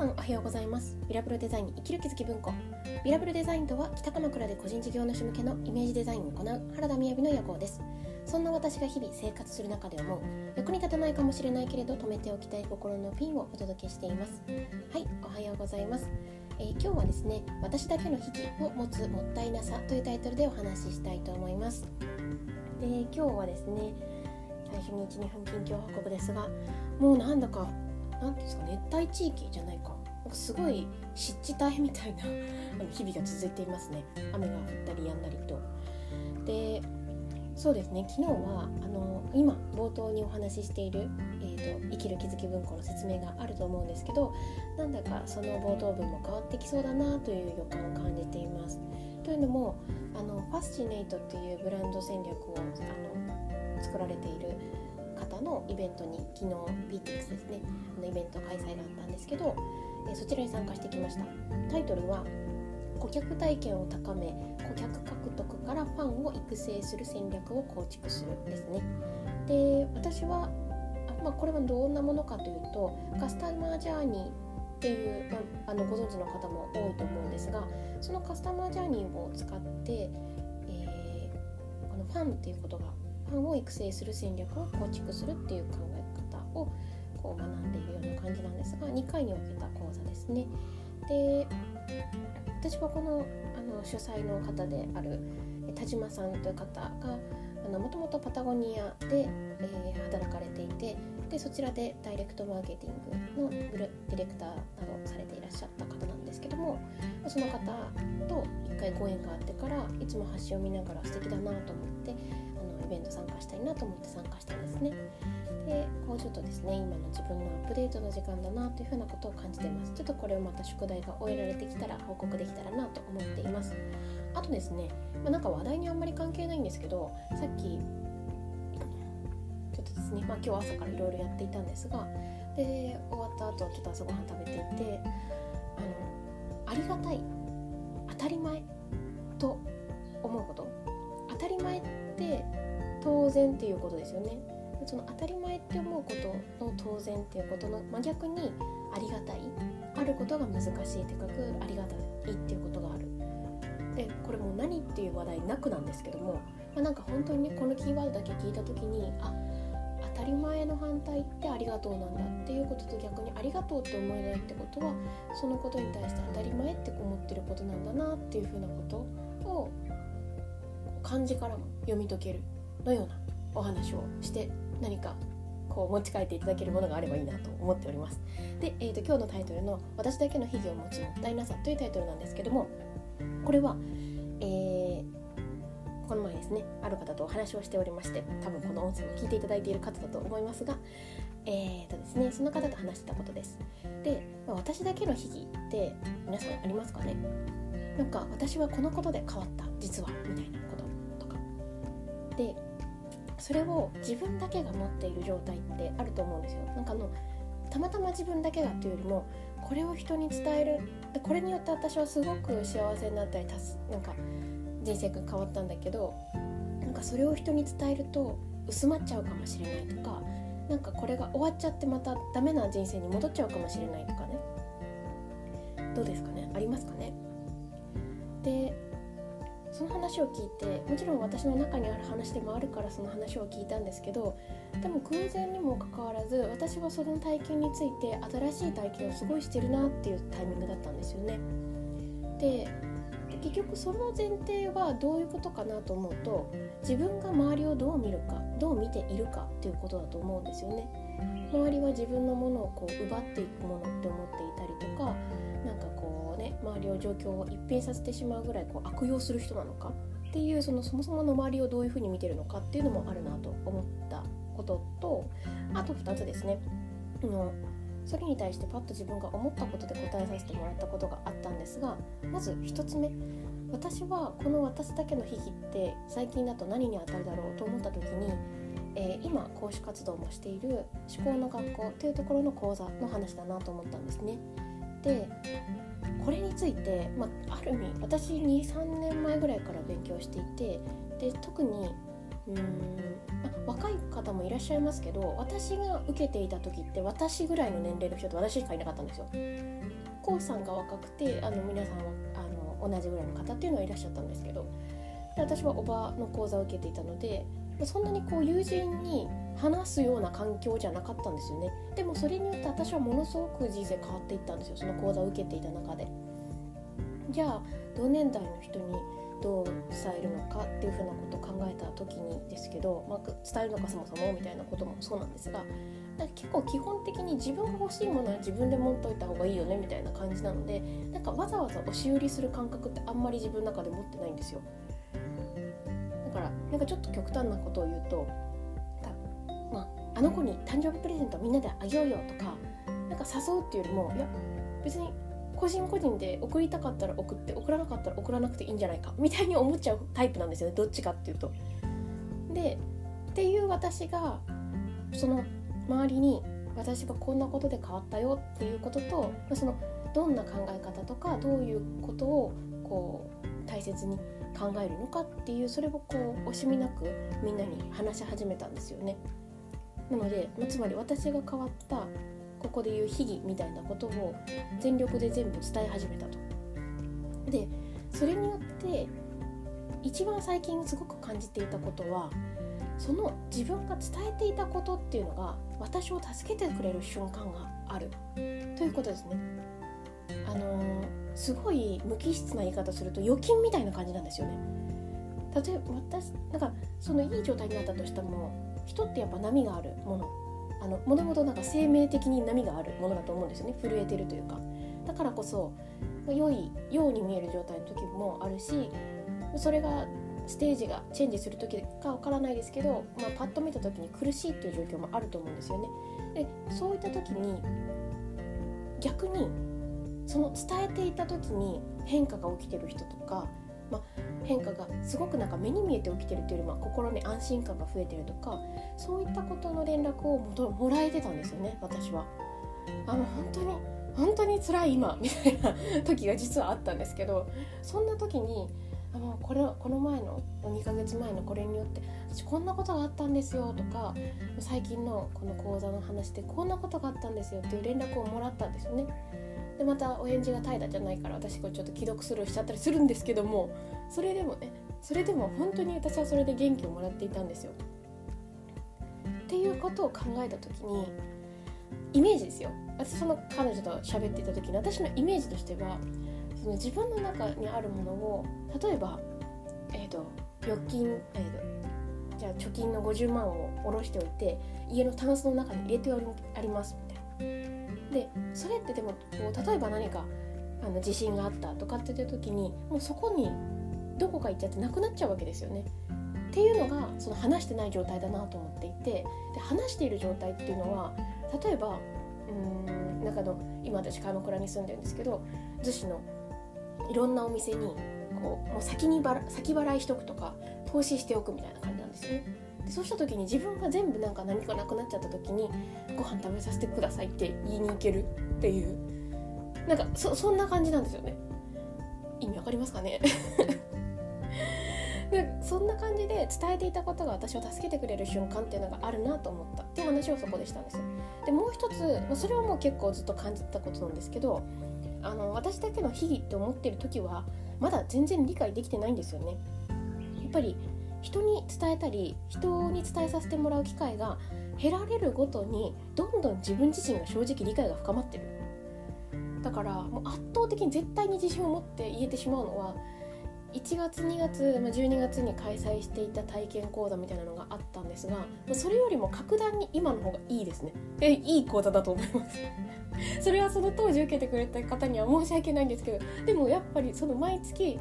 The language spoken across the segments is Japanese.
さんおはようございます。ビラブルデザイン生きる気づき文庫。ビラブルデザインとは北鎌倉で個人事業主向けのイメージデザインを行う原田雅の野望です。そんな私が日々生活する中で思う。役に立たないかもしれないけれど止めておきたい心のピンをお届けしています。はいおはようございます。えー、今日はですね私だけの秘技を持つもったいなさというタイトルでお話ししたいと思います。で今日はですね最初に12分近況報告ですがもうなんだか何ていうんですか熱帯地域じゃないか。すごい湿地帯みたいな日々が続いていますね。雨が降ったりやんだりと。でそうですね。昨日はあの今冒頭にお話ししている、えーと、生きる気づき文庫の説明があると思うんですけどなんだかその冒頭文も変わってきそうだなという予感を感じています。というのもあのファスシネイトっていうブランド戦略をあの作られている方のイベントに昨日 PTX ですね。あのイベント開催だったんですけど、えそちらに参加してきました。タイトルは顧客体験を高め顧客獲得からファンを育成する戦略を構築する。ですね。で私はまあ、これはどんなものかというとカスタマージャーニーっていう、まあ、あのご存知の方も多いと思うんですがそのカスタマージャーニーを使って、えー、このファンっていうことがファンを育成する戦略を構築するっていう考え方をこう学んでいるような感じなんですが2回に分けた講座ですね。で私はこのあの主催の方である田島さんという方がもともとパタゴニアで、えー、働かれていてでそちらでダイレクトマーケティングのディレクターなどされていらっしゃった方なんですけどもその方と一回ご縁があってからいつも発信を見ながら素敵だなと思ってあのイベント参加したいなと思って参加したんですね。でこうちょっとですね今の自分のアップデートの時間だなというふうなことを感じてます。ちょっとこれをまた宿題が終えられてきたら報告できたらなと思っています。あとですね、まあ、なんか話題にあんまり関係ないんですけどさっきちょっとですね、まあ、今日朝からいろいろやっていたんですがで終わった後ちょっと朝ごはん食べていてあのありがたい当たり前と思うこと。当たり前って当然っていうことですよね。その当たり前って思うことの当然っていうことの真逆にありがたい。あることが難しいって書くありがたいっていうことがある。でこれもう何っていう話題なくなんですけども、まあ、なんか本当にねこのキーワードだけ聞いた時にあ当たり前の反対ってありがとうなんだっていうことと逆にありがとうって思えないってことはそのことに対して当たり前って思ってることなんだなっていうふうなことを漢字からも読み解けるのようなお話をして何かこう持ち帰っていただけるものがあればいいなと思っております。で、えーと、今日のタイトルの「私だけの秘技を持つもったいなさ」というタイトルなんですけどもこれは、えー、この前ですねある方とお話をしておりまして多分この音声を聞いていただいている方だと思いますがえーとですねその方と話してたことです。で、ま、私だけの秘技って皆さんありますかね？なんか私はこのことで変わった実はみたいなこととかでそれを自分だけが持っている状態ってあると思うんですよ。なんかあのたまたま自分だけがっていうよりもこれを人に伝えるでこれによって私はすごく幸せになったりたすなんか人生が変わったんだけどなんかそれを人に伝えると薄まっちゃうかもしれないとかなんかこれが終わっちゃってまたダメな人生に戻っちゃうかもしれないとかね。どうですかね？ありますかね？でその話を聞いてもちろん私の中にある話でもあるからその話を聞いたんですけどでも偶然にもかかわらず私はその体験について新しい体験をすごいしてるなっていうタイミングだったんですよね。で結局その前提はどういうことかなと思うと自分が周りをどう見るかどう見ているかっていうことだと思うんですよね。周りは自分のものをこう奪っていくものって思っていたりとうね周りを状況を一変させてしまうぐらいこう悪用する人なのかっていうそのそもそもの周りをどういうふうに見てるのかっていうのもあるなと思ったこととあと2つですね。のそれに対してパッと自分が思ったことで答えさせてもらったことがあったんですがまず1つ目私はこの私だけの秘技って最近だと何に当たるだろうと思った時に、えー、今講師活動もしている思考の学校というところの講座の話だなと思ったんですね。でこれについて、まあ、ある意味私23年前ぐらいから勉強していてで特にうん、ま若い方もいらっしゃいますけど私が受けていた時って私ぐらいの年齢の人って私しかいなかったんですよ。コウさんが若くてあの皆さんはあの同じぐらいの方っていうのはいらっしゃったんですけどで私はおばの講座を受けていたのでそんなにこう友人に話すような環境じゃなかったんですよね。でもそれによって私はものすごく人生変わっていったんですよ。その講座を受けていた中で。じゃあ同年代の人にどう伝えるのかっていうふうなことを考えた時にですけど、まあ、伝えるのかそもそもみたいなこともそうなんですがなんか結構基本的に自分が欲しいものは自分で持っといた方がいいよねみたいな感じなのでなんかわざわざ押し売りする感覚ってあんまり自分の中で持ってないんですよ。だからなんかちょっと極端なことを言うとあ、の子に誕生日プレゼントみんなであげようよとかなんか誘うっていうよりもいや別に個人個人で送りたかったら送って送らなかったら送らなくていいんじゃないかみたいに思っちゃうタイプなんですよねどっちかっていうと。でっていう私がその周りに私がこんなことで変わったよっていうこととそのどんな考え方とかどういうことをこう大切に考えるのかっていうそれをこう惜しみなくみんなに話し始めたんですよね。なのでつまり私が変わったここで言う秘技みたいなことを全力で全部伝え始めたと。でそれによって一番最近すごく感じていたことはその自分が伝えていたことっていうのが私を助けてくれる瞬間があるということですね。あのー、すごい無機質な言い方すると預金みたいな感じなんですよね。例えば私なんかそのいい状態になったとしても人ってやっぱ波があるもの。あのもともとなんか生命的に波があるものだと思うんですよね。震えてるというか。だからこそ良いように見える状態の時もあるしそれがステージがチェンジする時かわからないですけど、まあ、パッと見た時に苦しいっていう状況もあると思うんですよね。でそういった時に逆にその伝えていた時に変化が起きてる人とか、まあ、変化がすごくなんか目に見えて起きてるっていうよりも心に安心感が増えてるとかそういったことの連絡をもらえてたんですよね私は。あの本当に本当に辛い今 みたいな時が実はあったんですけどそんな時にあのこれこの前の2ヶ月前のこれによって私こんなことがあったんですよとか最近のこの講座の話でこんなことがあったんですよっていう連絡をもらったんですよね。でまたお返事が怠惰じゃないから私これちょっと既読スルーしちゃったりするんですけどもそれでもねそれでも本当に私はそれで元気をもらっていたんですよ。っていうことを考えた時にイメージですよ私その彼女と喋っていた時に私のイメージとしてはその自分の中にあるものを例えば、えーと、預金、えーと、じゃあ貯金の50万を下ろしておいて家のタンスの中に入れてありますみたいな。でそれってでもこう例えば何かあの地震があったとかって言った時にもうそこにどこか行っちゃってなくなっちゃうわけですよね。っていうのがその話してない状態だなと思っていてで話している状態っていうのは例えばうん中の今私鎌倉に住んでるんですけど逗子のいろんなお店にこうもう先にばら先払いしとくとか投資しておくみたいな感じなんですね。でそうした時に自分が全部なんか何かなくなっちゃった時にご飯食べさせてくださいって言いに行けるっていうなんかそそんな感じなんですよね。意味わかりますかね？でそんな感じで伝えていたことが私を助けてくれる瞬間っていうのがあるなと思ったっていう話をそこでしたんですよ。でもう一つ、まあ、それはもう結構ずっと感じてたことなんですけどあの私だけの秘技って思ってる時はまだ全然理解できてないんですよね。やっぱり人に伝えたり人に伝えさせてもらう機会が減られるごとにどんどん自分自身が正直理解が深まってる。だからもう圧倒的に絶対に自信を持って言えてしまうのは1月2月、12月に開催していた体験講座みたいなのがあったんですがそれよりも格段に今の方がいいですね。えいい講座だと思います。それはその当時受けてくれた方には申し訳ないんですけどでもやっぱりその毎月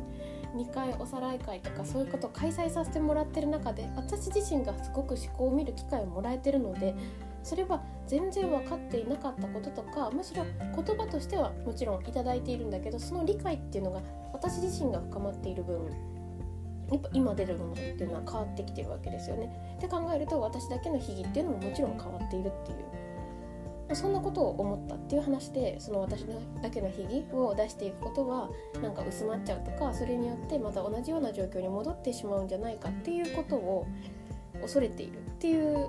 2回おさらい会とかそういうことを開催させてもらってる中で私自身がすごく思考を見る機会をもらえてるのでそれは全然分かっていなかったこととかむしろ言葉としてはもちろん頂いているんだけどその理解っていうのが私自身が深まっている分やっぱ今出るものっていうのは変わってきてるわけですよね。って考えると私だけの秘技っていうのももちろん変わっているっていうそんなことを思ったっていう話でその私だけの秘技を出していくことはなんか薄まっちゃうとかそれによってまた同じような状況に戻ってしまうんじゃないかっていうことを恐れているっていう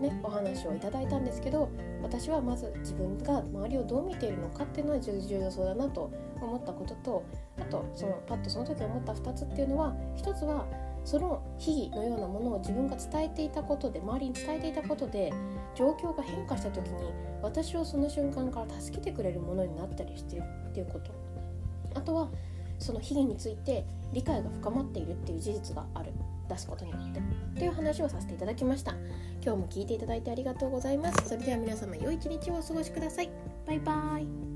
ねお話をいただいたんですけど私はまず自分が周りをどう見ているのかっていうのは重要そうだなと思ったこととあとそのパッとその時思った2つっていうのは1つはその秘技のようなものを自分が伝えていたことで周りに伝えていたことで状況が変化した時に私をその瞬間から助けてくれるものになったりしてるっていうこと。あとはその秘技について理解が深まっているっていう事実がある。出すことによって。という話をさせていただきました。今日も聞いていただいてありがとうございます。それでは皆様良い一日をお過ごしください。バイバーイ。